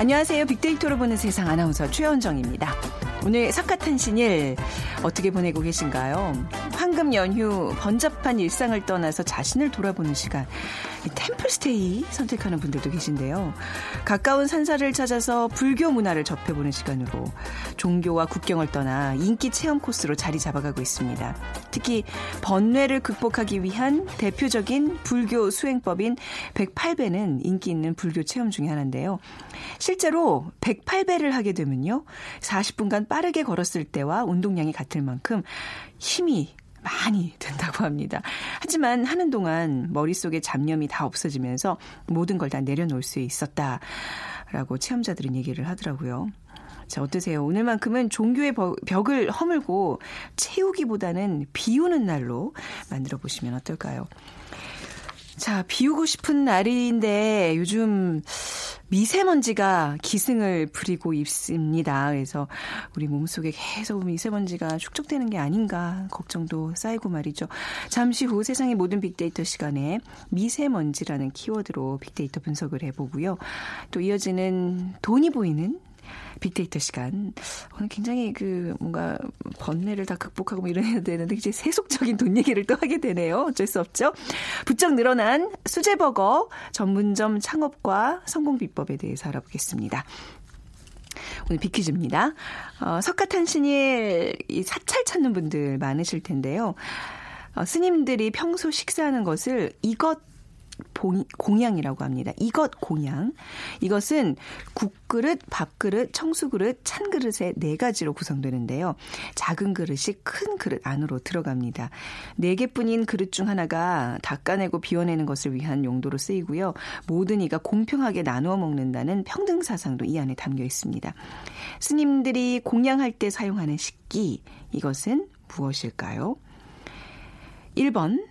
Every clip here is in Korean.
안녕하세요. 빅데이터로 보는 세상 아나운서 최현정입니다. 오늘 석가탄신일 어떻게 보내고 계신가요? 황금 연휴 번잡한 일상을 떠나서 자신을 돌아보는 시간 템플스테이 선택하는 분들도 계신데요. 가까운 산사를 찾아서 불교 문화를 접해보는 시간으로 종교와 국경을 떠나 인기 체험 코스로 자리 잡아가고 있습니다. 특히 번뇌를 극복하기 위한 대표적인 불교 수행법인 108배는 인기 있는 불교 체험 중의 하나인데요. 실제로 108배를 하게 되면요. 40분간 빠르게 걸었을 때와 운동량이 같을 만큼 힘이 많이 든다고 합니다. 하지만 하는 동안 머릿속에 잡념이 다 없어지면서 모든 걸 다 내려놓을 수 있었다라고 체험자들은 얘기를 하더라고요. 자, 어떠세요? 오늘만큼은 종교의 벽을 허물고 채우기보다는 비우는 날로 만들어 보시면 어떨까요? 자, 비우고 싶은 날인데 요즘 미세먼지가 기승을 부리고 있습니다. 그래서 우리 몸속에 계속 미세먼지가 축적되는 게 아닌가 걱정도 쌓이고 말이죠. 잠시 후 세상의 모든 빅데이터 시간에 미세먼지라는 키워드로 빅데이터 분석을 해보고요. 또 이어지는 돈이 보이는 빅데이터 시간. 오늘 굉장히 그 뭔가 번뇌를 다 극복하고 뭐 이래야 되는데 이제 세속적인 돈 얘기를 또 하게 되네요. 어쩔 수 없죠. 부쩍 늘어난 수제버거 전문점 창업과 성공 비법에 대해서 알아보겠습니다. 오늘 비키즈입니다. 어, 석가탄신일 이 사찰 찾는 분들 많으실 텐데요. 어, 스님들이 평소 식사하는 것을 이것 공양이라고 합니다. 이것 공양. 이것은 국그릇, 밥그릇, 청수그릇, 찬그릇의 네 가지로 구성되는데요. 작은 그릇이 큰 그릇 안으로 들어갑니다. 네 개뿐인 그릇 중 하나가 닦아내고 비워내는 것을 위한 용도로 쓰이고요. 모든 이가 공평하게 나누어 먹는다는 평등 사상도 이 안에 담겨 있습니다. 스님들이 공양할 때 사용하는 식기, 이것은 무엇일까요? 1번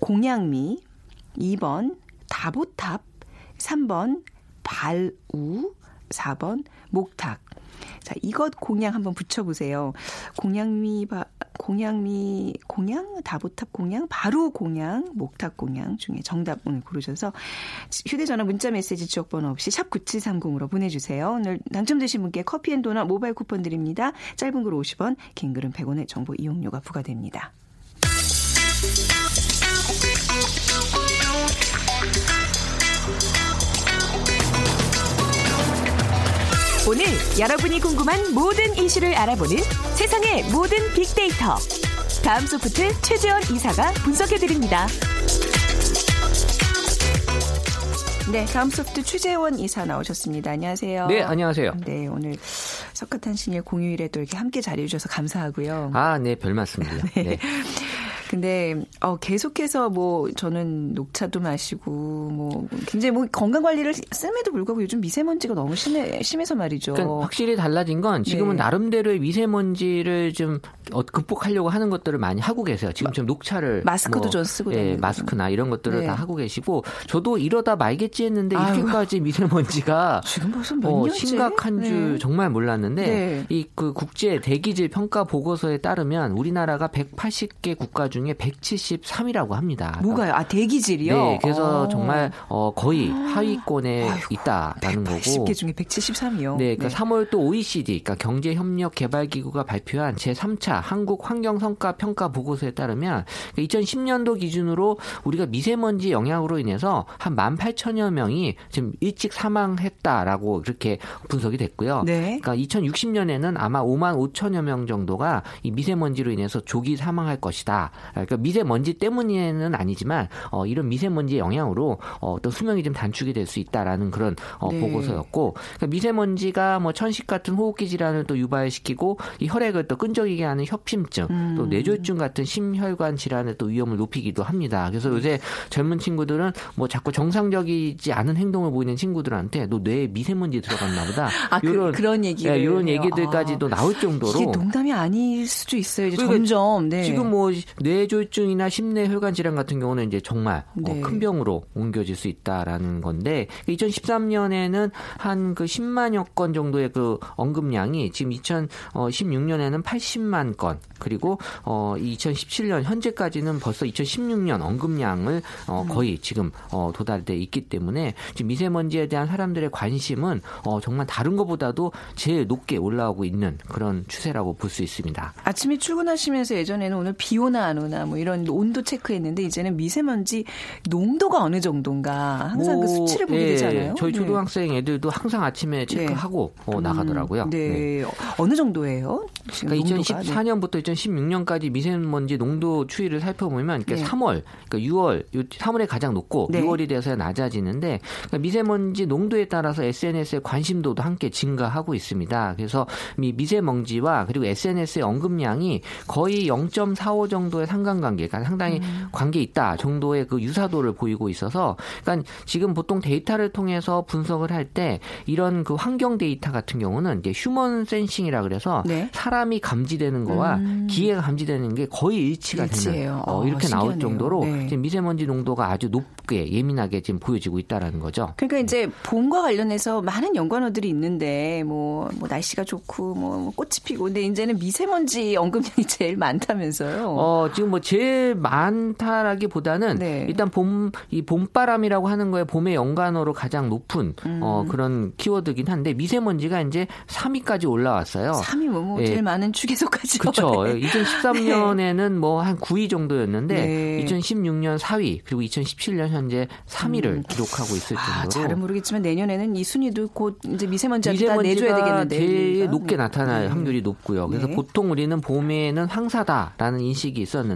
공양미, 2번 다보탑, 3번 발우, 4번 목탁. 자, 이것 공양 한번 붙여보세요. 공양미, 바, 공양미, 공양, 다보탑 공양, 발우 공양, 목탁 공양 중에 정답 오늘 고르셔서 휴대전화 문자 메시지 지역번호 없이 샵 9730으로 보내주세요. 오늘 당첨되신 분께 커피 and 도넛 모바일 쿠폰 드립니다. 짧은 글 50원, 긴 글은 100원의 정보 이용료가 부과됩니다. 오늘 여러분이 궁금한 모든 이슈를 알아보는 세상의 모든 빅데이터. 다음 소프트 최재원 이사가 분석해드립니다. 네, 다음 소프트 최재원 이사 나오셨습니다. 안녕하세요. 네, 안녕하세요. 네, 오늘 석가탄신일 공휴일에 또 이렇게 함께 자리해 주셔서 감사하고요. 아, 네, 별 말씀을요. 네. 네. 근데 어 계속해서 뭐 저는 녹차도 마시고 뭐 굉장히 뭐 건강 관리를 씀에도 불구하고 요즘 미세먼지가 너무 심해 심해서 말이죠. 그러니까 확실히 달라진 건 지금은 네. 나름대로의 미세먼지를 좀 어, 극복하려고 하는 것들을 많이 하고 계세요. 지금처럼 녹차를 마스크도 뭐, 좀 쓰고 예, 마스크나 이런 것들을 네. 다 하고 계시고 저도 이러다 말겠지 했는데 이렇게까지 미세먼지가 지금 벌써 몇 어, 심각한 네. 줄 정말 몰랐는데 네. 이그 국제 대기질 평가 보고서에 따르면 우리나라가 180개 국가 중 중에 173이라고 합니다. 뭐가요? 아 대기질이요? 네, 그래서 오. 정말 어, 거의 하위권에 아이고, 있다라는 180개 중에 173이요. 네, 그러니까 네. 3월 또 OECD, 그러니까 경제협력개발기구가 발표한 제 3차 한국 환경성과 평가 보고서에 따르면 2010년도 그러니까 기준으로 우리가 미세먼지 영향으로 인해서 한 18,000여 명이 지금 일찍 사망했다라고 이렇게 분석이 됐고요. 네. 그러니까 2060년에는 아마 5만 5천여 명 정도가 이 미세먼지로 인해서 조기 사망할 것이다. 그러니까 미세먼지 때문에는 아니지만 어, 이런 미세먼지의 영향으로 어, 떤 수명이 좀 단축이 될 수 있다라는 그런 어, 네. 보고서였고 그러니까 미세먼지가 뭐 천식 같은 호흡기 질환을 또 유발시키고 이 혈액을 또 끈적이게 하는 협심증, 음. 또 뇌졸중 같은 심혈관 질환의 또 위험을 높이기도 합니다. 그래서 요새 젊은 친구들은 뭐 자꾸 정상적이지 않은 행동을 보이는 친구들한테 너 뇌에 미세먼지 들어갔나 보다. 아, 그, 그런 얘기를 예, 이런. 얘기들까지도 아. 나올 정도로 이게 농담이 아닐 수도 있어요. 이제 그러니까 점점. 네. 지금 뭐 뇌 졸중이나 심내혈관 질환 같은 경우는 이제 정말 어, 네. 큰 병으로 옮겨질 수 있다라는 건데 2013년에는 한 그 10만여 건 정도의 그 언급량이 지금 2016년에는 80만 건 그리고 어 2017년 현재까지는 벌써 2016년 언급량을 어 거의 지금 어 도달돼 있기 때문에 지금 미세먼지에 대한 사람들의 관심은 어 정말 다른 것보다도 제일 높게 올라오고 있는 그런 추세라고 볼 수 있습니다. 아침에 출근하시면서 예전에는 오늘 비 오나 안 오나 뭐 이런 온도 체크했는데 이제는 미세먼지 농도가 어느 정도인가 항상 그 뭐, 수치를 보게 예, 되잖아요. 저희 네. 초등학생 애들도 항상 아침에 체크하고 어, 나가더라고요. 음, 네. 네. 어느 정도예요? 그러니까 농도가? 네. 2014년부터 2016년까지 미세먼지 농도 추이를 살펴보면 네. 3월, 그러니까 6월, 3월에 가장 높고 네. 6월이 돼서 낮아지는데 그러니까 미세먼지 농도에 따라서 SNS의 관심도도 함께 증가하고 있습니다. 그래서 이 미세먼지와 그리고 SNS의 언급량이 거의 0.45 정도의 상관관계, 그러니까 상당히 음. 관계 있다 정도의 그 유사도를 보이고 있어서 그러니까 지금 보통 데이터를 통해서 분석을 할 때 이런 그 환경 데이터 같은 경우는 이제 human sensing이라 그래서 네. 사람이 감지되는 거와 음. 기계가 감지되는 게 거의 일치가 일치해요. 되는 어, 어, 이렇게 나올 신기하네요. 정도로 네. 지금 미세먼지 농도가 아주 높게 예민하게 지금 보여지고 있다라는 거죠. 그러니까 이제 봄과 관련해서 많은 연관어들이 있는데 뭐, 뭐 날씨가 좋고 뭐, 뭐 꽃이 피고 근데 이제는 미세먼지 언급량이 제일 많다면서요. 어, 지금 뭐 제일 많다라기보다는 네. 일단 봄, 이 봄바람이라고 하는 거에 봄의 연관어로 가장 높은 음. 어, 그런 키워드긴 한데 미세먼지가 이제 3위까지 올라왔어요. 3위 뭐, 뭐 예. 제일 많은 축에서까지. 그렇죠. 2013년에는 뭐 한 9위 정도였는데 네. 2016년 4위 그리고 2017년 현재 3위를 기록하고 있을 아, 정도로 잘은 모르겠지만 내년에는 이 순위도 곧 이제 미세먼지한테 다 내줘야 미세먼지가 되겠는데. 제일. 높게 네. 나타날 네. 확률이 높고요. 그래서 네. 보통 우리는 봄에는 황사다라는 인식이 있었는데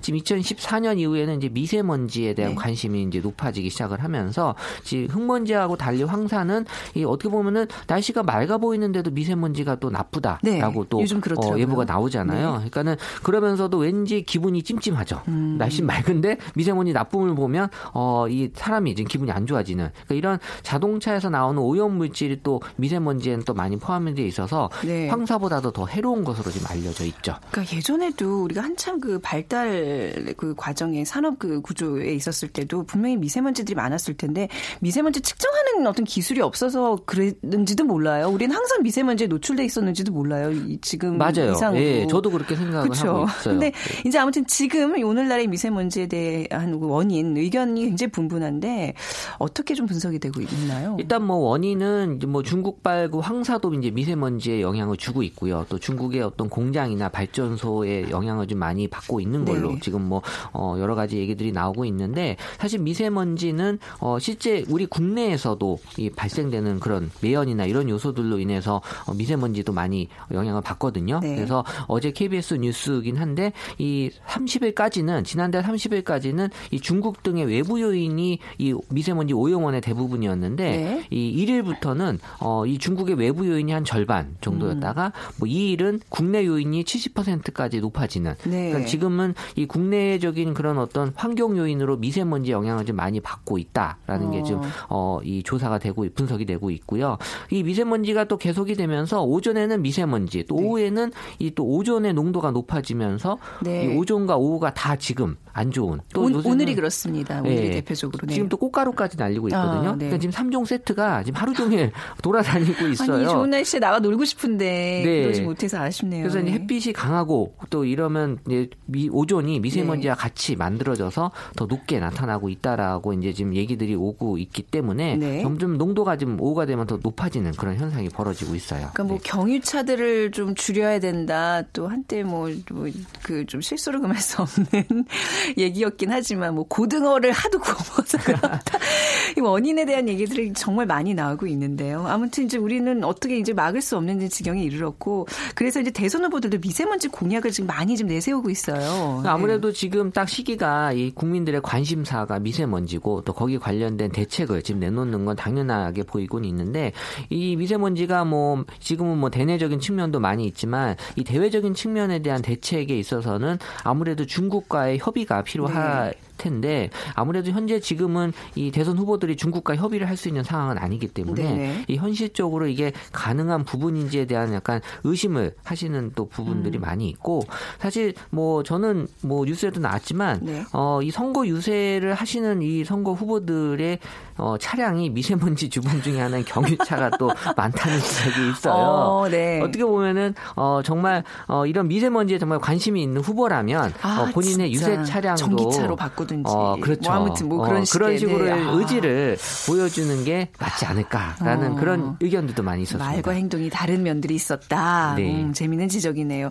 지금 2014년 이후에는 이제 미세먼지에 대한 네. 관심이 이제 높아지기 시작을 하면서 지금 흙먼지하고 달리 황사는 이 어떻게 보면은 날씨가 맑아 보이는데도 미세먼지가 또 나쁘다라고 네. 또 그렇더라고요. 어, 예보가 나오잖아요. 네. 그러니까는 그러면서도 왠지 기분이 찜찜하죠. 음. 날씨 맑은데 미세먼지 나쁨을 보면 어, 이 사람이 지금 기분이 안 좋아지는 그러니까 이런 자동차에서 나오는 오염 물질이 또 미세먼지에는 또 많이 포함이 돼 있어서 네. 황사보다도 더 해로운 것으로 지금 알려져 있죠. 그러니까 예전에도 우리가 한참 그 발달 그 과정에 산업 그 구조에 있었을 때도 분명히 미세먼지들이 많았을 텐데 미세먼지 측정하는 어떤 기술이 없어서 그랬는지도 몰라요. 우리는 항상 미세먼지에 노출돼 있었는지도 몰라요. 이 지금 맞아요. 이상으로. 예, 저도 그렇게 생각을 그렇죠. 하고 있어요. 근데 이제 아무튼 지금 오늘날의 미세먼지에 대한 그 원인 의견이 굉장히 분분한데 어떻게 좀 분석이 되고 있나요? 일단 뭐 원인은 뭐 중국발 그 황사도 이제 미세먼지에 영향을 주고 있고요. 또 중국의 어떤 공장이나 발전소에 영향을 좀 많이 받고 있는 걸로 네. 지금 뭐 어, 여러 가지 얘기들이 나오고 있는데 사실 미세먼지는 어, 실제 우리 국내에서도 이 발생되는 그런 매연이나 이런 요소들로 인해서 어, 미세먼지도 많이 영향을 받거든요. 네. 그래서 어제 KBS 뉴스긴 한데 이 30일까지는 지난달 30일까지는 이 중국 등의 외부 요인이 이 미세먼지 오염원의 대부분이었는데 네. 이 1일부터는 어, 이 중국의 외부 요인이 한 절반 정도였다가 뭐 2일은 국내 요인이 70%까지 높아지는. 네. 그러니까 지금 은 이 국내적인 그런 어떤 환경 요인으로 미세먼지 영향을 좀 많이 받고 있다라는 게 지금 어, 이 조사가 되고 분석이 되고 있고요. 이 미세먼지가 또 계속이 되면서 오전에는 미세먼지, 또 네. 오후에는 이 또 오존의 농도가 높아지면서 네. 이 오존과 오후가 다 지금 안 좋은. 또 오, 오늘이 그렇습니다. 오늘이 예. 대표적으로. 네. 지금 또 꽃가루까지 날리고 있거든요. 아, 네. 그러니까 지금 3종 세트가 지금 하루 종일 돌아다니고 있어요. 아니 좋은 날씨에 나가 놀고 싶은데 네. 그러지 못해서 아쉽네요. 그래서 이제 네. 햇빛이 강하고 또 이러면 이제 미- 오존이 미세먼지와 같이 만들어져서 더 높게 나타나고 있다라고 이제 지금 얘기들이 오고 있기 때문에 네. 점점 농도가 지금 오후가 되면 더 높아지는 그런 현상이 벌어지고 있어요. 그러니까 뭐 네. 경유차들을 좀 줄여야 된다. 또 한때 뭐 그좀 실소를 금할 수 없는 얘기였긴 하지만 뭐 고등어를 하도 구워서 그렇다. 이 원인에 대한 얘기들이 정말 많이 나오고 있는데요. 아무튼 이제 우리는 어떻게 이제 막을 수 없는 지경에 이르렀고 그래서 이제 대선 후보들도 미세먼지 공약을 지금 많이 좀 내세우고 있어요. 아무래도 네. 지금 딱 시기가 이 국민들의 관심사가 미세먼지고 또 거기 관련된 대책을 지금 내놓는 건 당연하게 보이곤 있는데 이 미세먼지가 뭐 지금은 뭐 대내적인 측면도 많이 있지만 이 대외적인 측면에 대한 대책에 있어서는 아무래도 중국과의 협의가 필요할 네. 텐데 아무래도 현재 지금은 이 대선 후보들이 중국과 협의를 할 수 있는 상황은 아니기 때문에 네네. 이 현실적으로 이게 가능한 부분인지에 대한 약간 의심을 하시는 또 부분들이 음. 많이 있고 사실 뭐 저는 뭐 뉴스에도 나왔지만 네. 어이 선거 유세를 하시는 이 선거 후보들의 어 차량이 미세먼지 주범 중에 하나인 경유차가 또 많다는 지적이 있어요. 어, 네. 어떻게 보면은 어 정말 어 이런 미세먼지에 정말 관심이 있는 후보라면 아, 어 본인의 유세 차량도 전기차로 바꾸 바꾸든지. 어, 그렇죠. 뭐 아무튼 뭐 그런, 어, 그런 식으로 네. 의지를 보여주는 게 맞지 않을까라는 어. 그런 의견들도 많이 있었습니다. 말과 행동이 다른 면들이 있었다. 네. 음, 재미있는 지적이네요.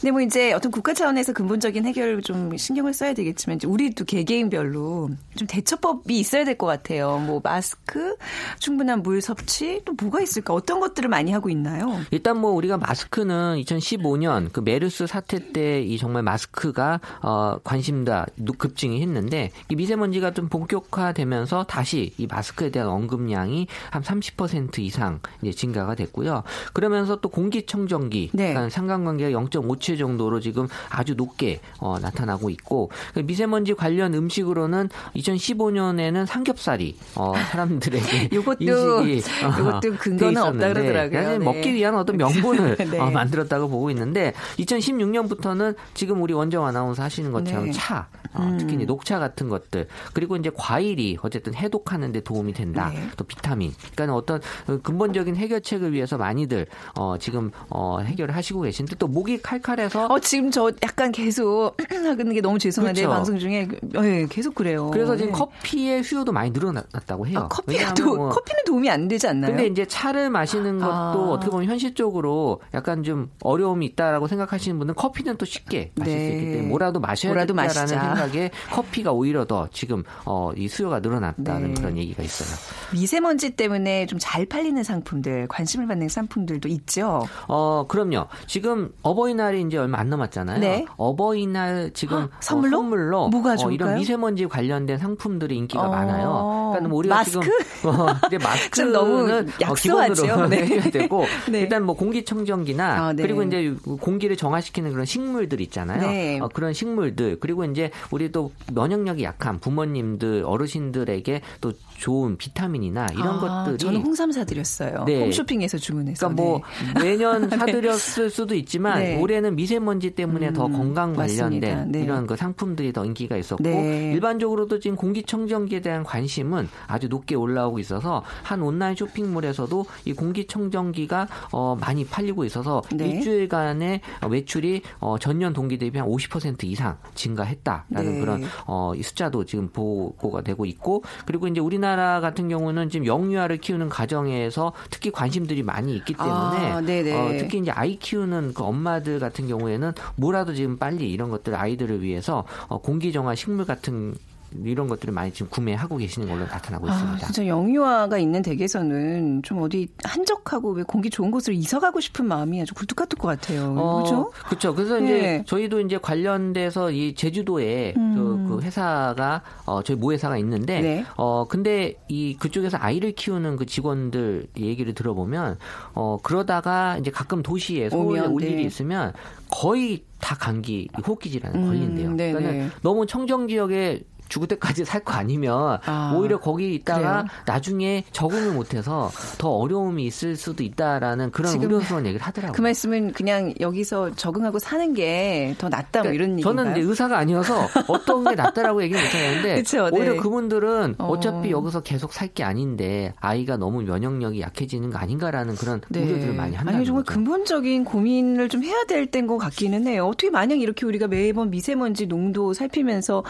근데 뭐 이제 어떤 국가 차원에서 근본적인 해결을 좀 신경을 써야 되겠지만 우리도 개개인별로 좀 대처법이 있어야 될 것 같아요. 뭐 마스크, 충분한 물 섭취, 또 뭐가 있을까? 어떤 것들을 많이 하고 있나요? 일단 뭐 우리가 마스크는 2015년 그 메르스 사태 때 이 정말 마스크가 어 관심다 급증이 했 했는데 이 미세먼지가 좀 본격화되면서 다시 이 마스크에 대한 언급량이 한 30% 이상 이제 증가가 됐고요. 그러면서 또 공기청정기 네. 그러니까 상관관계가 0.57 정도로 지금 아주 높게 어, 나타나고 있고 그 미세먼지 관련 음식으로는 2015년에는 삼겹살이 어, 사람들에게 이것도 인식이 어, 이것도 근거는 없다 그러더라고요. 네. 먹기 위한 어떤 명분을 네. 어, 만들었다고 보고 있는데 2016년부터는 지금 우리 원정 아나운서 하시는 것처럼 네. 차 어, 특히 이제 녹차 같은 것들 그리고 이제 과일이 어쨌든 해독하는 데 도움이 된다. 네. 또 비타민. 그러니까 어떤 근본적인 해결책을 위해서 많이들 어 지금 어 해결을 하시고 계신데 또 목이 칼칼해서 어 지금 저 약간 계속 하는 게 너무 죄송한데 그렇죠. 방송 중에 네, 계속 그래요. 그래서 지금 네. 커피의 수요도 많이 늘어났다고 해요. 아, 커피가 도, 뭐 커피는 도움이 안 되지 않나요? 근데 이제 차를 마시는 것도 아. 어떻게 보면 현실적으로 약간 좀 어려움이 있다라고 생각하시는 분은 커피는 또 쉽게 마실 네. 수 있기 때문에 뭐라도 마셔야 뭐라도 된다라는 생각에 커피 가 오히려 더 지금 어, 이 수요가 늘어났다는 네. 그런 얘기가 있어요. 미세먼지 때문에 좀 잘 팔리는 상품들, 관심을 받는 상품들도 있죠. 어, 그럼요. 지금 어버이날이 이제 얼마 안 남았잖아요. 네. 어버이날 지금 어, 선물로? 어, 선물로 뭐가 좋을까요? 어, 이런 미세먼지 관련된 상품들이 인기가 어. 많아요. 그러니까 뭐 우리가 마스크? 지금 어, 이제 마스크는 너무 어, 약소하죠. 네. 해야 되고 네. 일단 뭐 공기청정기나 아, 네. 그리고 이제 공기를 정화시키는 그런 식물들 있잖아요. 네. 어, 그런 식물들 그리고 이제 우리 또 면 역력이 약한 부모님들 어르신들에게 또 좋은 비타민이나 이런 아, 것들이 저는 홍삼 사드렸어요. 네. 홈쇼핑에서 주문해서. 그러니까 뭐 네. 매년 사드렸을 수도 있지만 네. 올해는 미세먼지 때문에 음, 더 건강 관련된 네. 이런 그 상품들이 더 인기가 있었고 네. 일반적으로도 지금 공기청정기에 대한 관심은 아주 높게 올라오고 있어서 한 온라인 쇼핑몰에서도 이 공기청정기가 어, 많이 팔리고 있어서 네. 일주일간의 외출이 어, 전년 동기 대비 한 50% 이상 증가했다라는 그런 어, 이 숫자도 지금 보고가 되고 있고 그리고 이제 우리나라 우리나라 같은 경우는 지금 영유아를 키우는 가정에서 특히 관심들이 많이 있기 때문에 아, 어, 특히 이제 아이 키우는 그 엄마들 같은 경우에는 뭐라도 지금 빨리 이런 것들 아이들을 위해서 어, 공기정화 식물 같은 이런 것들을 많이 지금 구매하고 계시는 걸로 나타나고 아, 있습니다. 진짜 영유아가 있는 댁에서는 좀 어디 한적하고 왜 공기 좋은 곳으로 이사 가고 싶은 마음이 아주 굴뚝 같을 것 같아요. 어, 그렇죠? 그렇죠. 그래서 네. 이제 저희도 이제 관련돼서 이 제주도에 음. 그, 그, 회사가 어 저희 모회사가 있는데 네. 어 근데 이 그쪽에서 아이를 키우는 그 직원들 얘기를 들어보면 어 그러다가 이제 가끔 도시에 서울에 올 네. 일이 있으면 거의 다 감기 호흡기 질환에 음, 걸린대요. 그러니까 너무 청정 지역에 죽을 때까지 살 거 아니면 아, 오히려 거기 있다가 그래요? 나중에 적응을 못해서 더 어려움이 있을 수도 있다라는 그런 우려스러운 얘기를 하더라고요. 그 말씀은 그냥 여기서 적응하고 사는 게 더 낫다 뭐 그러니까 이런 얘기인가요? 저는 의사가 아니어서 어떤 게 낫다라고 얘기 못하는데 그쵸, 네. 오히려 그분들은 어. 차피 여기서 계속 살 게 아닌데 아이가 너무 면역력이 약해지는 거 아닌가라는 그런 네. 우려들을 많이 한다. 아니 정말 거죠. 근본적인 고민을 좀 해야 될 때인 것 같기는 해요. 어떻게 만약 이렇게 우리가 매번 미세먼지 농도 살피면서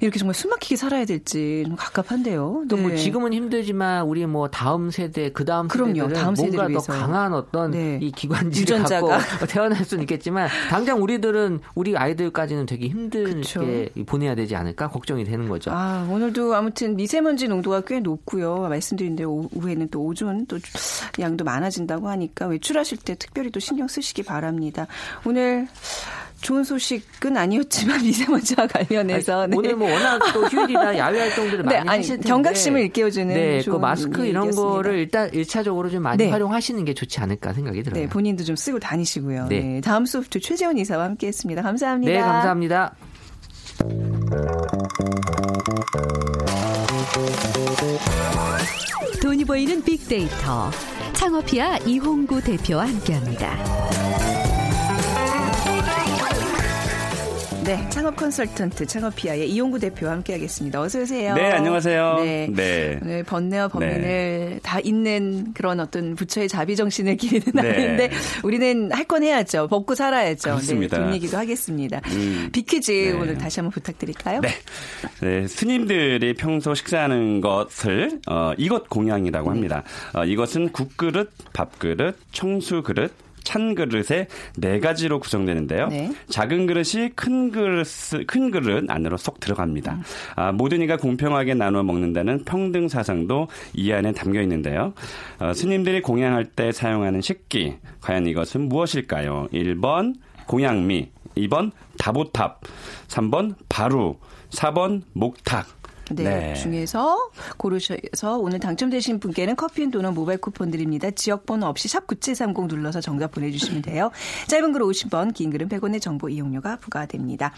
이렇게 정말 숨막히게 살아야 될지 좀 갑갑한데요. 또뭐 네. 지금은 힘들지만 우리 뭐 다음 세대 그 다음. 세대들은 다음 뭔가 더 위해서. 강한 어떤 네. 이 기관지를 유전자가. 갖고 태어날 수는 있겠지만 당장 우리들은 우리 아이들까지는 되게 그쵸. 힘들게 보내야 되지 않을까 걱정이 되는 거죠. 아, 오늘도 아무튼 미세먼지 농도가 꽤 높고요. 말씀드린 대로 오후에는 또 오존 또 양도 많아진다고 하니까 외출하실 때 특별히 또 신경 쓰시기 바랍니다. 오늘 좋은 소식은 아니었지만 미세먼지와 관련해서 아니, 오늘 뭐 워낙 또 휴일이라 야외 활동들을 네, 많이 아니, 하실 텐데 경각심을 일깨워주는 네, 그 좋은 마스크 이런 얘기였습니다. 거를 일단 일차적으로 좀 많이 네. 활용하시는 게 좋지 않을까 생각이 들어요. 네, 본인도 좀 쓰고 다니시고요. 네. 네. 다음 소프트 최재원 이사와 함께했습니다. 감사합니다. 네, 감사합니다. 돈이 보이는 빅데이터. 창업이야 이홍구 대표와 함께합니다. 네, 창업 컨설턴트 창업피아의 이용구 대표와 함께하겠습니다. 어서 오세요. 네, 안녕하세요. 네. 네. 오늘 번뇌와 범인을 다 잇는 그런 어떤 부처의 자비 정신을 기리는 네. 날인데 우리는 할 건 해야죠. 먹고 살아야죠. 그렇습니다. 네, 돈 얘기도 하겠습니다. 음, 비퀴즈 네. 오늘 다시 한번 부탁드릴까요? 네. 네, 스님들이 평소 식사하는 것을 어, 이것 공양이라고 합니다. 어, 이것은 국그릇, 밥그릇, 청수그릇, 찬 그릇의 네 가지로 구성되는데요. 네. 작은 그릇이 큰 그릇 큰 그릇 안으로 쏙 들어갑니다. 아, 모든 이가 공평하게 나눠 먹는다는 평등 사상도 이 안에 담겨 있는데요. 어, 스님들이 공양할 때 사용하는 식기 과연 이것은 무엇일까요? 1번 공양미, 2번 다보탑, 3번 바루, 4번 목탁. 네, 중에서 고르셔서 오늘 당첨되신 분께는 커피 도넛 모바일 쿠폰 드립니다. 지역번호 없이 샵 9730 눌러서 정답 보내주시면 돼요. 짧은 글 50원, 긴 글은 100원의 정보 이용료가 부과됩니다.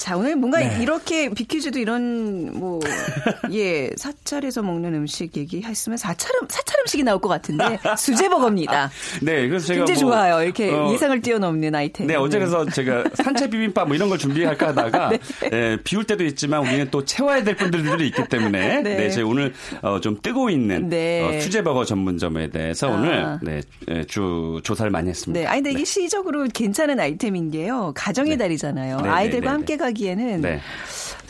자, 오늘 뭔가 네. 이렇게 비퀴즈도 이런 뭐, 예, 사찰에서 먹는 음식 얘기했으면 사찰, 음- 사찰 음식이 나올 것 같은데 수제버거입니다. 네, 그래서 제가 굉장히 뭐, 좋아요. 이렇게 어, 예상을 뛰어넘는 아이템. 네, 어제 그래서 제가 산채 비빔밥 뭐 이런 걸 준비할까 하다가 예, 비울 때도 있지만 우리는 또 채워야 될 분들이 있기 때문에 네. 네, 제가 오늘 어, 좀 뜨고 있는 네. 어, 수제버거 전문점에 대해서 아. 오늘 네, 예, 주 조사를 많이 했습니다. 네, 아니 근데 이게 시적으로 괜찮은 아이템인 게요. 가정의 네. 달이잖아요. 네, 네, 아이들과 네, 함께 가 기에는 네.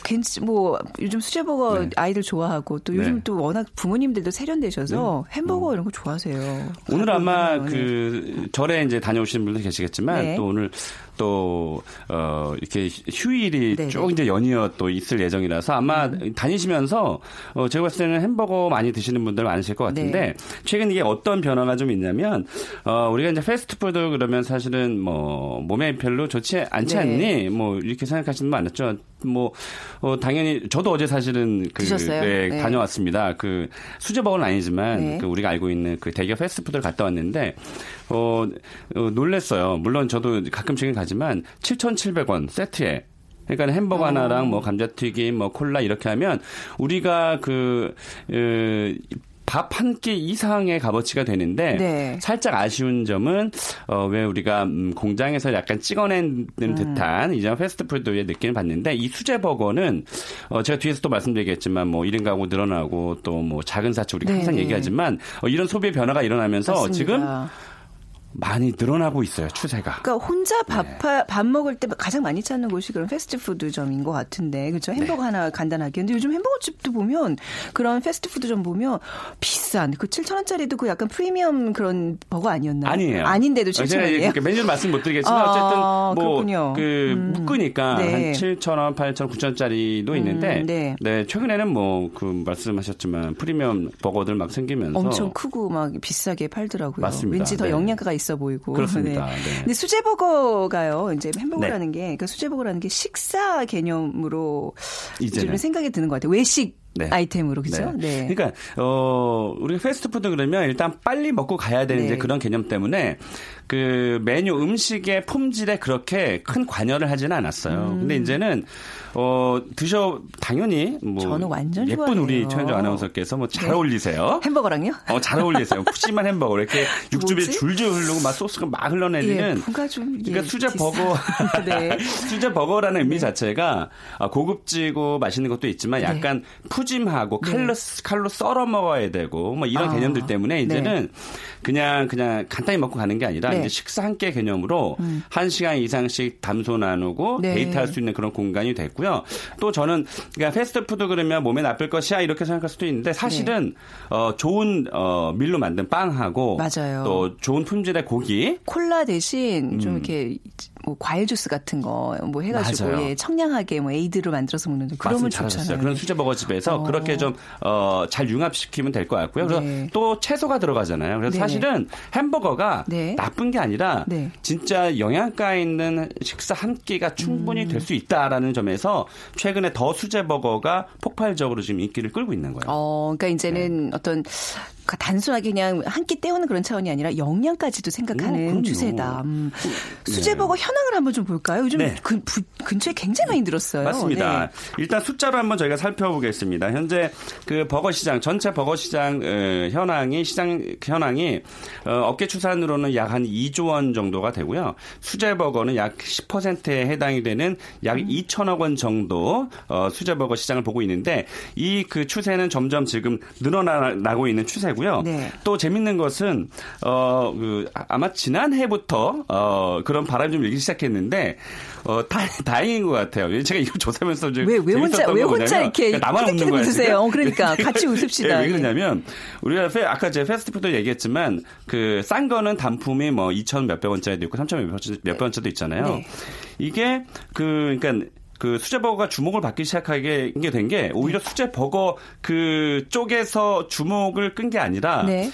괜찮 뭐 요즘 수제버거 네. 아이들 좋아하고 또 요즘 네. 또 워낙 부모님들도 세련되셔서 햄버거 이런 거 좋아하세요. 오늘 아마 네. 그 절에 이제 다녀오시는 분들 계시겠지만 네. 또 오늘 또 어, 이렇게 휴일이 네, 쭉 네. 이제 연이어 또 있을 예정이라서 아마 다니시면서 어, 제가 봤을 때는 햄버거 많이 드시는 분들 많으실 것 같은데 네. 최근 이게 어떤 변화가 좀 있냐면 어, 우리가 이제 패스트푸드 그러면 사실은 뭐 몸에 별로 좋지 않지 네. 않니 뭐 이렇게 생각하시는 분 많았죠. 뭐 어, 당연히 저도 어제 사실은 그 드셨어요? 네, 네. 다녀왔습니다. 그 수제버거는 아니지만 네. 그 우리가 알고 있는 그 대기업 패스트푸드를 갔다 왔는데 어, 어 놀랬어요. 물론 저도 가끔씩은 가지 만 7,700원 세트에 그러니까 햄버거 어. 하나랑 뭐 감자튀김, 뭐 콜라 이렇게 하면 우리가 그 어, 밥한끼 이상의 값어치가 되는데 네. 살짝 아쉬운 점은 어, 왜 우리가 음, 공장에서 약간 찍어내는 음. 듯한 이제 패스트푸드의 느낌을 받는데 이 수제 버거는 어, 제가 뒤에서 또 말씀드리겠지만 뭐 1인 가구 늘어나고 또 뭐 작은 사치 우리가 항상 네네. 얘기하지만 어, 이런 소비의 변화가 일어나면서 맞습니다. 지금 많이 늘어나고 있어요 추세가. 그러니까 혼자 밥, 네. 먹을 때 가장 많이 찾는 곳이 그런 패스트푸드점인 것 같은데 그렇죠 네. 햄버거 하나 간단하게 근데 요즘 햄버거 집도 보면 그런 패스트푸드점 보면 비싼 그 7천 원짜리도 그 약간 프리미엄 그런 버거 아니었나요? 아니에요. 아닌데도 어, 7천 제가 원이에요. 메뉴를 말씀 못 드리겠지만 아, 어쨌든 그렇군요. 뭐그 음. 묶으니까 네. 한 7천 원, 8천 원, 9천 원짜리도 있는데 음, 네. 네. 최근에는 뭐 그 말씀하셨지만 프리미엄 버거들 막 생기면서 엄청 크고 막 비싸게 팔더라고요. 맞습니다. 왠지 더 네. 영양가가 있어 보이고. 그렇습니다. 네. 근데 수제버거가요. 이제 햄버거라는 게, 그 수제버거라는 게 식사 개념으로 이제는. 좀 생각이 드는 것 같아요. 외식 네. 아이템으로 그죠? 네. 그러니까 어 우리가 패스트푸드 그러면 일단 빨리 먹고 가야 되는 네. 이제 그런 개념 때문에 그 메뉴 음식의 품질에 그렇게 큰 관여를 하지는 않았어요. 근데 이제는 어 드셔 당연히 뭐 음. 저는 완전 예쁜 좋아해요. 우리 최현정 아나운서께서 뭐잘 네. 어울리세요. 햄버거랑요? 어, 잘 어울리세요. 푸짐한 햄버거. 이렇게 육즙이? 줄줄 흐르고 막 소스가 막 흘러내리는. 예, 뭔가 좀, 예, 그러니까 수제. 버거. 네. 수제 버거라는 의미 자체가 아, 고급지고 맛있는 것도 있지만 약간 푸짐하고 칼로, 칼로 썰어 먹어야 되고 뭐 이런 네. 아, 개념들 때문에 네. 이제는 그냥, 그냥 간단히 먹고 가는 게 아니라 네. 이제 식사 함께 개념으로 한 시간 이상씩 담소 나누고 네. 데이트할 수 있는 그런 공간이 됐고 요. 또 저는 그러니까 패스트푸드 그러면 몸에 나쁠 것이야 이렇게 생각할 수도 있는데 사실은 어, 좋은 어, 밀로 만든 빵하고 맞아요. 또 좋은 품질의 고기 콜라 대신 좀 음. 이렇게 뭐 과일 주스 같은 거 뭐 해가지고 맞아요. 예, 청량하게 뭐 에이드로 만들어서 먹는데 그러면. 좋잖아요. 그런 수제 버거 집에서 어. 그렇게 좀 어, 잘 융합시키면 될 것 같고요. 그래서 네. 또 채소가 들어가잖아요. 그래서 네네. 사실은 햄버거가 네. 나쁜 게 아니라 네. 진짜 영양가 있는 식사 한 끼가 음. 충분히 될수 있다라는 점에서 최근에 더 수제 버거가 폭발적으로 지금 인기를 끌고 있는 거예요. 어, 그러니까 이제는 네. 어떤 그 단순하게 그냥 한 끼 때우는 그런 차원이 아니라 영양까지도 오, 생각하는 그럼요. 추세다. 음. 수제버거 현황을 한번 좀 볼까요? 요즘 네. 그 부- 근처에 굉장히 많이 들었어요. 맞습니다. 네. 일단 숫자로 한번 저희가 살펴보겠습니다. 현재 그 버거 시장 전체 버거 시장 어, 현황이 시장 현황이 어, 업계 추산으로는 약 한 2조 원 정도가 되고요. 수제 버거는 약 10%에 해당이 되는 약 음. 2천억 원 정도 어, 수제 버거 시장을 보고 있는데 이 그 추세는 점점 지금 늘어나고 있는 추세고 요. 네. 또 재밌는 것은 어, 그 아마 지난해부터 어, 그런 바람이 좀 일기 시작했는데 어, 다, 다행인 것 같아요. 제가 이거 조사하면서 좀 왜, 왜 혼자, 왜거 혼자 이렇게 그러니까 나만 웃는 거야, 웃으세요? 그러니까 같이 웃읍시다. 예, 왜 그러냐면 우리가 페, 아까 제가 패스트푸드 얘기했지만 그 싼 거는 단품이 뭐 2천 몇백 원짜리도 있고 3천 몇백 원짜리도 있잖아요. 네. 이게 그 그러니까 그 수제 버거가 주목을 받기 시작하게 된 게 오히려 네. 수제 버거 그 쪽에서 주목을 끈 게 아니라 네.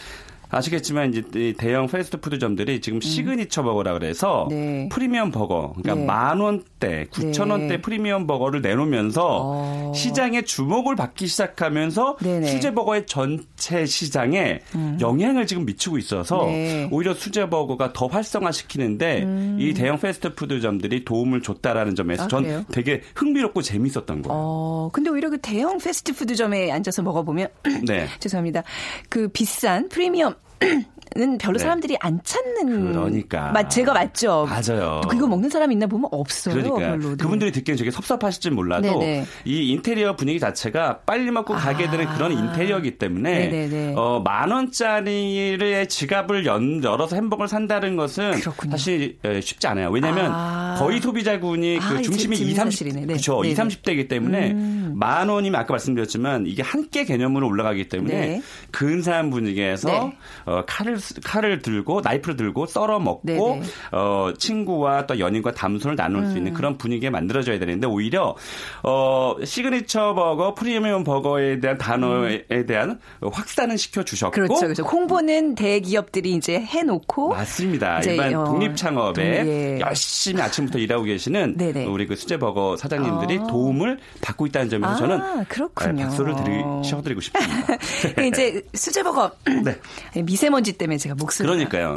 아시겠지만 이제 이 대형 패스트푸드점들이 지금 시그니처 버거라 그래서 음. 네. 프리미엄 버거 그러니까 네. 만 원대, 9천 원대 네. 프리미엄 버거를 내놓으면서 어. 시장에 주목을 받기 시작하면서 네네. 음. 수제 버거의 전체 시장에 영향을 지금 미치고 있어서 네. 오히려 수제 버거가 더 활성화시키는데 이 대형 패스트푸드점들이 도움을 줬다라는 점에서 음. 아, 전 그래요? 되게 흥미롭고 재밌었던 거예요. 어, 근데 오히려 그 대형 패스트푸드점에 앉아서 먹어보면 네. 죄송합니다. 그 비싼 프리미엄 嗯。 는 별로 네. 사람들이 안 찾는 그러니까. 맞 제가 맞죠. 맞아요. 그거 먹는 사람 있나 보면 없어요. 그러니까 별로. 네. 그분들이 듣기엔 되게 섭섭하실지 몰라도 네네. 이 인테리어 분위기 자체가 빨리 먹고 가게 되는 그런 인테리어이기 때문에 아. 네네네. 어, 만 원짜리의 지갑을 연, 열어서 햄버거를 산다는 것은 그렇군요. 사실 에, 쉽지 않아요. 왜냐하면 아. 거의 소비자군이 아, 그 중심이 재밌는 20, 30, 사실이네. 네. 그렇죠. 네네. 20, 30대이기 때문에 음. 만 원이면 아까 말씀드렸지만 이게 한끼 개념으로 올라가기 때문에 네. 근사한 분위기에서 네. 어, 칼을 칼을 들고 나이프를 들고 썰어 먹고 네네. 어, 친구와 또 연인과 담소를 나눌 수 음. 있는 그런 분위기에 만들어져야 되는데 오히려 어, 시그니처 버거, 프리미엄 버거에 대한 단어에 대한 확산을 시켜 주셨고 음. 그렇죠, 그렇죠. 홍보는 대기업들이 이제 해놓고 맞습니다. 이제, 일반 어, 독립 창업에 동- 예. 열심히 아침부터 일하고 계시는 네네. 우리 그 수제 버거 사장님들이 아. 도움을 받고 있다는 점에서 아, 저는 그렇군요. 박수를 드리, 쳐드리고 싶습니다. 이제 수제 버거 네. 미세먼지 때문에 제가 목소리가 그러니까요.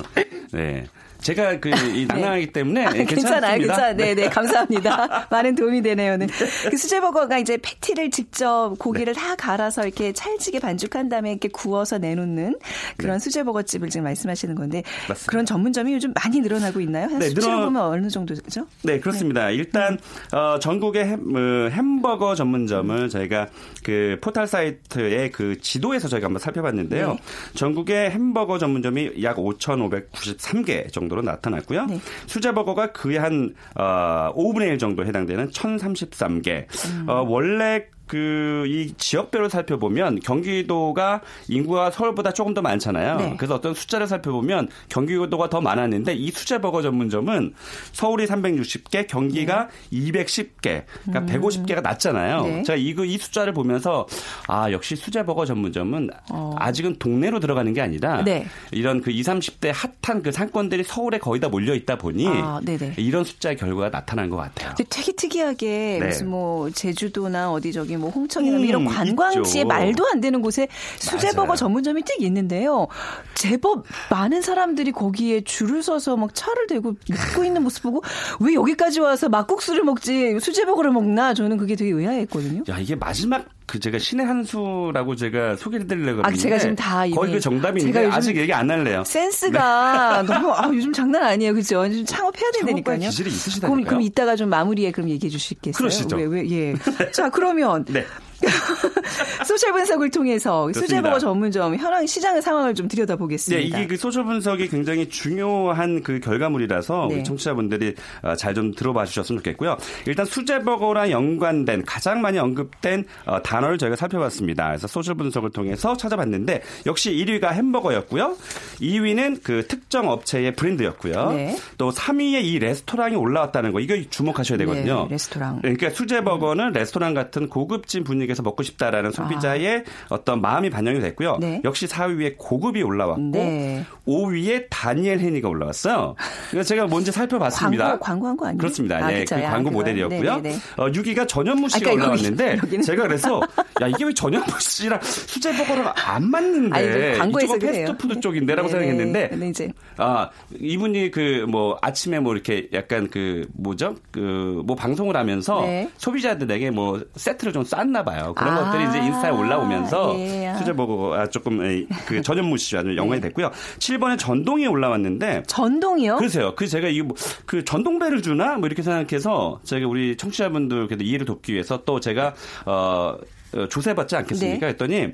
네. 제가 그이 낭낭하기 때문에 아, 괜찮아요. 괜찮아요. 네, 네, 감사합니다. 많은 도움이 되네요. 네. 그 수제버거가 이제 패티를 직접 고기를 네. 다 갈아서 이렇게 찰지게 반죽한 다음에 이렇게 구워서 내놓는 그런 수제버거 집을 지금 말씀하시는 건데 네. 맞습니다. 그런 전문점이 요즘 많이 늘어나고 있나요? 한 네, 수치로 늘어- 보면 어느 정도죠? 네, 그렇습니다. 일단 어, 전국의 햄, 어, 햄버거 전문점을 저희가 그 포털 사이트의 그 지도에서 저희가 한번 살펴봤는데요. 네. 전국의 햄버거 전문점이 약 5,593개 정도 로 나타났고요. 네. 수제버거가 그의 한 어, 5분의 1 정도 해당되는 1,033개. 음. 어, 원래 그 이 지역별로 살펴보면 경기도가 인구가 서울보다 조금 더 많잖아요. 네. 그래서 어떤 숫자를 살펴보면 경기도가 더 많았는데 이 수제 버거 전문점은 서울이 360개, 경기가 210개, 그러니까 150개가 낮잖아요. 네. 제가 이, 이 숫자를 보면서 아 역시 수제 버거 전문점은 아직은 동네로 들어가는 게 아니라 어. 네. 이런 그 20, 30대 핫한 그 상권들이 서울에 거의 다 몰려 있다 보니 아. 이런 숫자의 결과가 나타난 것 같아요. 되게 특이하게 네. 무슨 뭐 제주도나 어디 저기 뭐 홍천이나 뭐 음, 이런 관광지에 있죠. 말도 안 되는 곳에 수제버거 맞아요. 전문점이 띡 있는데요. 제법 많은 사람들이 거기에 줄을 서서 막 차를 대고 먹고 있는 모습 보고 왜 여기까지 와서 막국수를 먹지 수제버거를 먹나 저는 그게 되게 의아했거든요. 야 이게 마지막 그 제가 신의 한 수라고 제가 소개를 드리려고 아, 제가 지금 다 거의 그 정답인데 아직 얘기 안 할래요. 센스가 너무 아, 요즘 장난 아니에요, 그죠? 요즘 창업해야. 창업가의 기질이 있으시다니까요. 그럼, 그럼 이따가 좀 마무리에 그럼 얘기해 주시겠어요? 그러시죠. 왜, 왜, 예. 자 그러면 네. social 분석을 통해서. 수제버거 전문점 현황 시장의 상황을 좀 네, 들여다보겠습니다. 이게 그 social 분석이 굉장히 중요한 그 결과물이라서 네. 우리 청취자분들이 어, 잘좀 들어봐 주셨으면 좋겠고요. 일단 수제버거랑 연관된 가장 많이 언급된 어, 단어를 저희가 살펴봤습니다. 그래서 social 분석을 통해서 찾아봤는데 역시 1위가 햄버거였고요. 2위는 그 특정 업체의 브랜드였고요. 네. 또 3위에 이 레스토랑이 올라왔다는 거 이거 주목하셔야 되거든요. 네, 레스토랑. 그러니까 수제버거는 레스토랑 같은 고급진 분위기 에서 먹고 싶다라는 소비자의 어떤 마음이 반영이 됐고요. 아. 네. 역시 4위에 고급이 올라왔고 네. 5위에 다니엘 헤니가 올라왔어요. 그래서 제가 뭔지 살펴봤습니다. 광고 광고한 거 아니에요? 그렇습니다. 아, 예, 그쵸. 그 아, 광고 그거요? 모델이었고요. 네네네. 어, 6위가 전현무 씨가 아까 여기, 올라왔는데 여기는. 제가 그래서 야 이게 왜 전현무 씨랑 수제 버거랑 안 맞는데 아니, 그 광고에서 이쪽은. 패스트푸드 쪽인데라고 네네. 생각했는데 근데 이제 아 이분이 그 뭐 아침에 뭐 이렇게 약간 그 뭐죠 그 뭐 방송을 하면서 네. 소비자들에게 뭐 세트를 좀 쌌나 봐요 그런 아, 것들이 이제 인스타에 올라오면서 예. 수제버거가 조금 에, 그 전현무 씨 아주 영광이 됐고요 7번에 전동이 올라왔는데 전동이요? 그러세요. 그 제가 이거 뭐, 그 전동배를 주나 뭐 이렇게 생각해서 제가 우리 청취자분들 그래도 이해를 돕기 위해서 또 제가 어. 어, 조사해봤지 않겠습니까? 네. 했더니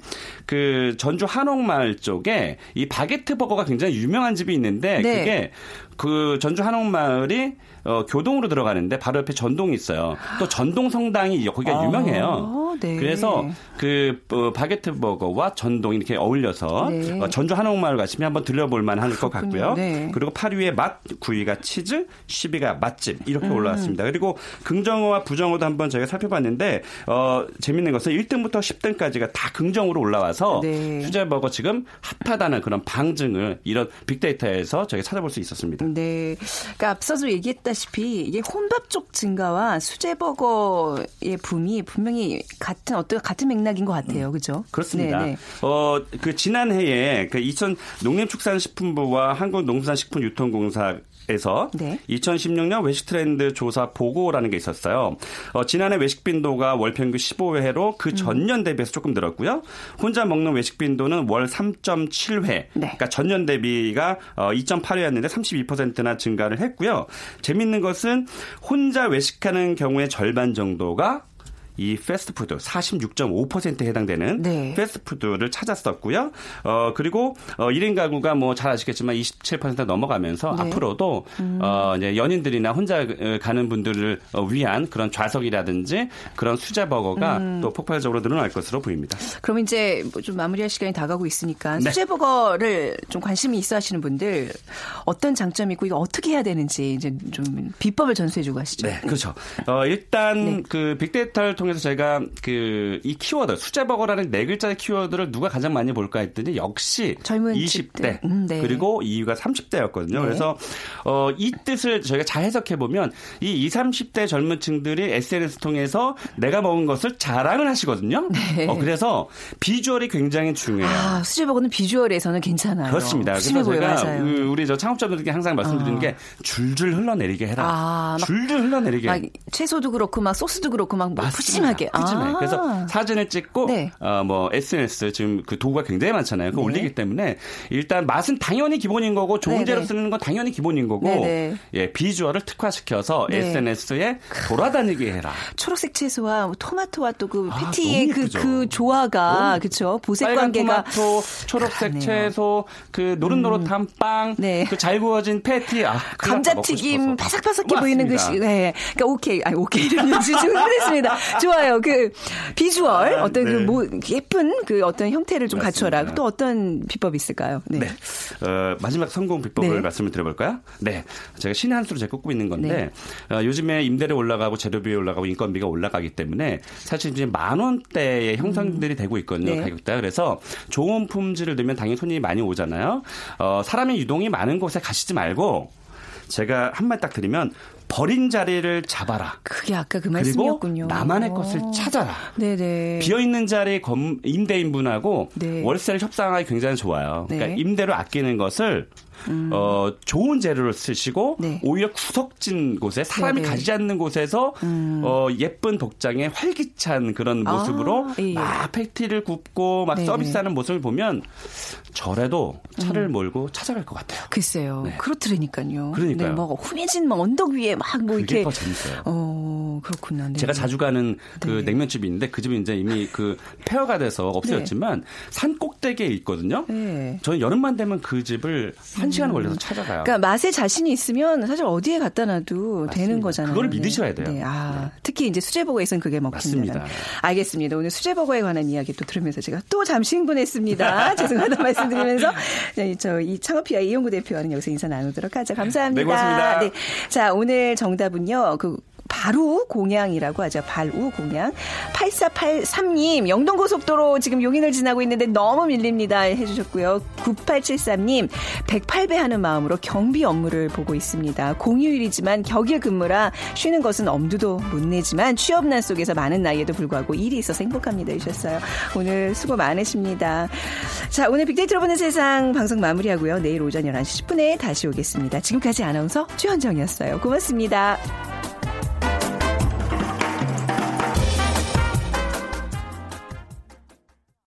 그 전주 한옥마을 쪽에 이 바게트 버거가 굉장히 유명한 집이 있는데 네. 그게 그 전주 한옥마을이 어, 교동으로 들어가는데 바로 옆에 전동이 있어요. 또 전동 성당이 거기가 아, 유명해요. 네. 그래서 그 어, 바게트 버거와 전동이 이렇게 어울려서 네. 어, 전주 한옥마을 가시면 한번 들려볼 만할 것 같고요. 네. 그리고 8위에 맛, 9위가 치즈, 10위가 맛집 음. 이렇게 올라왔습니다. 그리고 긍정어와 부정어도 한번 저희가 살펴봤는데 어, 재밌는 것은 1등부터 10등까지가 다 긍정으로 올라와서 네. 수제버거 지금 핫하다는 그런 방증을 이런 빅데이터에서 저희가 찾아볼 수 있었습니다. 네. 그러니까 앞서도 얘기했다시피 이게 혼밥 쪽 증가와 수제버거의 붐이 분명히 같은 어떤 같은 맥락인 것 같아요. 그죠? 그렇습니다. 네, 네. 어, 그 지난해에 그 2000 농림축산식품부와 한국농수산식품유통공사 에서 네. 2016년 외식 트렌드 조사 보고라는 게 있었어요. 어, 지난해 외식 빈도가 월 평균 15회로 그 전년 대비해서 조금 늘었고요. 혼자 먹는 외식 빈도는 월 3.7회. 네. 그러니까 전년 대비가 어, 2.8회였는데 32%나 증가를 했고요. 재밌는 것은 혼자 외식하는 경우의 절반 정도가 이 패스트푸드 46.5%에 해당되는 네. 패스트푸드를 찾았었고요. 어 그리고 어 1인 가구가 뭐 잘 아시겠지만 27% 넘어가면서 네. 앞으로도 어 이제 연인들이나 혼자 어, 가는 분들을 어, 위한 그런 좌석이라든지 그런 수제 버거가 음. 또 폭발적으로 늘어날 것으로 보입니다. 그럼 이제 뭐 좀 마무리할 시간이 다가고 있으니까 네. 수제 버거를 좀 관심이 있어 하시는 분들 어떤 장점이 있고 이거 어떻게 해야 되는지 이제 좀 비법을 전수해 주고 가시죠. 네, 그렇죠. 어, 일단 네. 그 빅데이터를 통 해서 제가 그 이 키워드 수제버거라는 네 글자의 키워드를 누가 가장 많이 볼까 했더니 역시 젊은 20대 집들. 음, 네. 그리고 2위가 30대였거든요. 네. 그래서 어, 이 뜻을 저희가 잘 해석해 보면 이 20, 30대 젊은층들이 SNS 통해서 내가 먹은 것을 자랑을 하시거든요. 네. 어, 그래서 비주얼이 굉장히 중요해요. 아, 수제버거는 비주얼에서는 괜찮아요. 그렇습니다. 그래서. 제가 맞아요. 우- 우리 저 창업자분들께 항상 말씀드리는 게 줄줄 흘러내리게 해라. 아, 막- 줄줄 흘러내리게. 막 채소도 그렇고 막 소스도 그렇고 막 맞습니다. 푸짐하게. 푸짐해. 아. 그래서 사진을 찍고 네. 어, 뭐 SNS 지금 그 도구가 굉장히 많잖아요. 그거 네. 올리기 때문에 일단 맛은 당연히 기본인 거고 좋은 네, 재료 네. 쓰는 건 당연히 기본인 거고 네, 네. 예 비주얼을 특화시켜서 네. SNS에 돌아다니게 해라. 초록색 채소와 아, 토마토와 또 그 패티의 너무 그. 그 조화가 그렇죠. 보색 관계가 토마토, 초록색 가네요. 채소, 그 노릇노릇한 빵, 네. 그잘 구워진 패티, 아, 감자튀김. 바삭바삭해 보이는 그. 시, 네. 그러니까 오케이, 아니 오케이는 준비했습니다. 좋아요. 그 비주얼 아, 어떤 네. 그뭐 예쁜 그 어떤 형태를 좀 갖춰라. 맞습니다. 또 어떤 비법이 있을까요? 네. 네. 어, 마지막 성공 비법을 네. 말씀을 드려볼까요? 네. 제가 신의 한 수를 제가 꼽고 있는 건데, 네. 어, 요즘에 임대료 올라가고 재료비 올라가고 인건비가 올라가기 때문에 사실 이제 만 원대의 형성들이 되고 있거든요. 네. 가격대가. 그래서 좋은 품질을 넣으면 당연히 손님이 많이 오잖아요. 어, 사람의 유동이 많은 곳에 가시지 말고, 제가 한마디 딱 드리면, 버린 자리를 잡아라. 그게 아까 그 그리고 말씀이었군요. 나만의 어. 것을 찾아라. 네네. 비어 있는 자리 검, 임대인분하고 네. 월세를 협상하기 굉장히 좋아요. 네. 음. 그러니까 임대료 아끼는 것을 어, 좋은 재료를 쓰시고 네. 오히려 구석진 곳에 사람이 네네. 음. 가지 않는 곳에서 어, 예쁜 복장에 활기찬 그런 아, 모습으로 예. 막 패티를 굽고 막 네네. 서비스하는 모습을 보면 저래도 차를 몰고 찾아갈 것 같아요. 글쎄요. 네. 그렇더라니까요. 그러니까요. 네, 뭐 후미진 막 언덕 위에 막 뭐 이렇게 더 재밌어요. 어, 어, 그렇구나. 네. 제가 자주 가는 그 네. 냉면집이 있는데 그 집이 이제 이미 그 폐허가 돼서 없어졌지만 산 꼭대기에 있거든요. 네. 저는 여름만 되면 그 집을 한 시간 걸려서 찾아가요. 그러니까 맛에 자신이 있으면 사실 어디에 갖다 놔도 되는 거잖아요. 그걸 믿으셔야 돼요. 네. 아, 특히 이제 수제버거에서는 그게 먹힌다. 맞습니다. 알겠습니다. 오늘 수제버거에 관한 이야기 또 들으면서 제가 또 잠시 흥분했습니다. 죄송하다 말씀드리면서 저이 창업피아 이용구 대표와는 여기서 인사 나누도록 하죠. 감사합니다. 네, 고맙습니다. 네. 자, 오늘 정답은요. 그 바루 공양이라고 하죠. 발우 공양. 8483님, 영동고속도로 지금 용인을 지나고 있는데 너무 밀립니다. 해주셨고요. 9873님, 108배 하는 마음으로 경비 업무를 보고 있습니다. 공휴일이지만 격일 근무라 쉬는 것은 엄두도 못 내지만 취업난 속에서 많은 나이에도 불구하고 일이 있어서 행복합니다. 해주셨어요. 오늘 수고 많으십니다. 자, 오늘 빅데이터로 보는 세상 방송 마무리하고요. 내일 오전 11시 10분에 다시 오겠습니다. 지금까지 아나운서 최현정이었어요. 고맙습니다.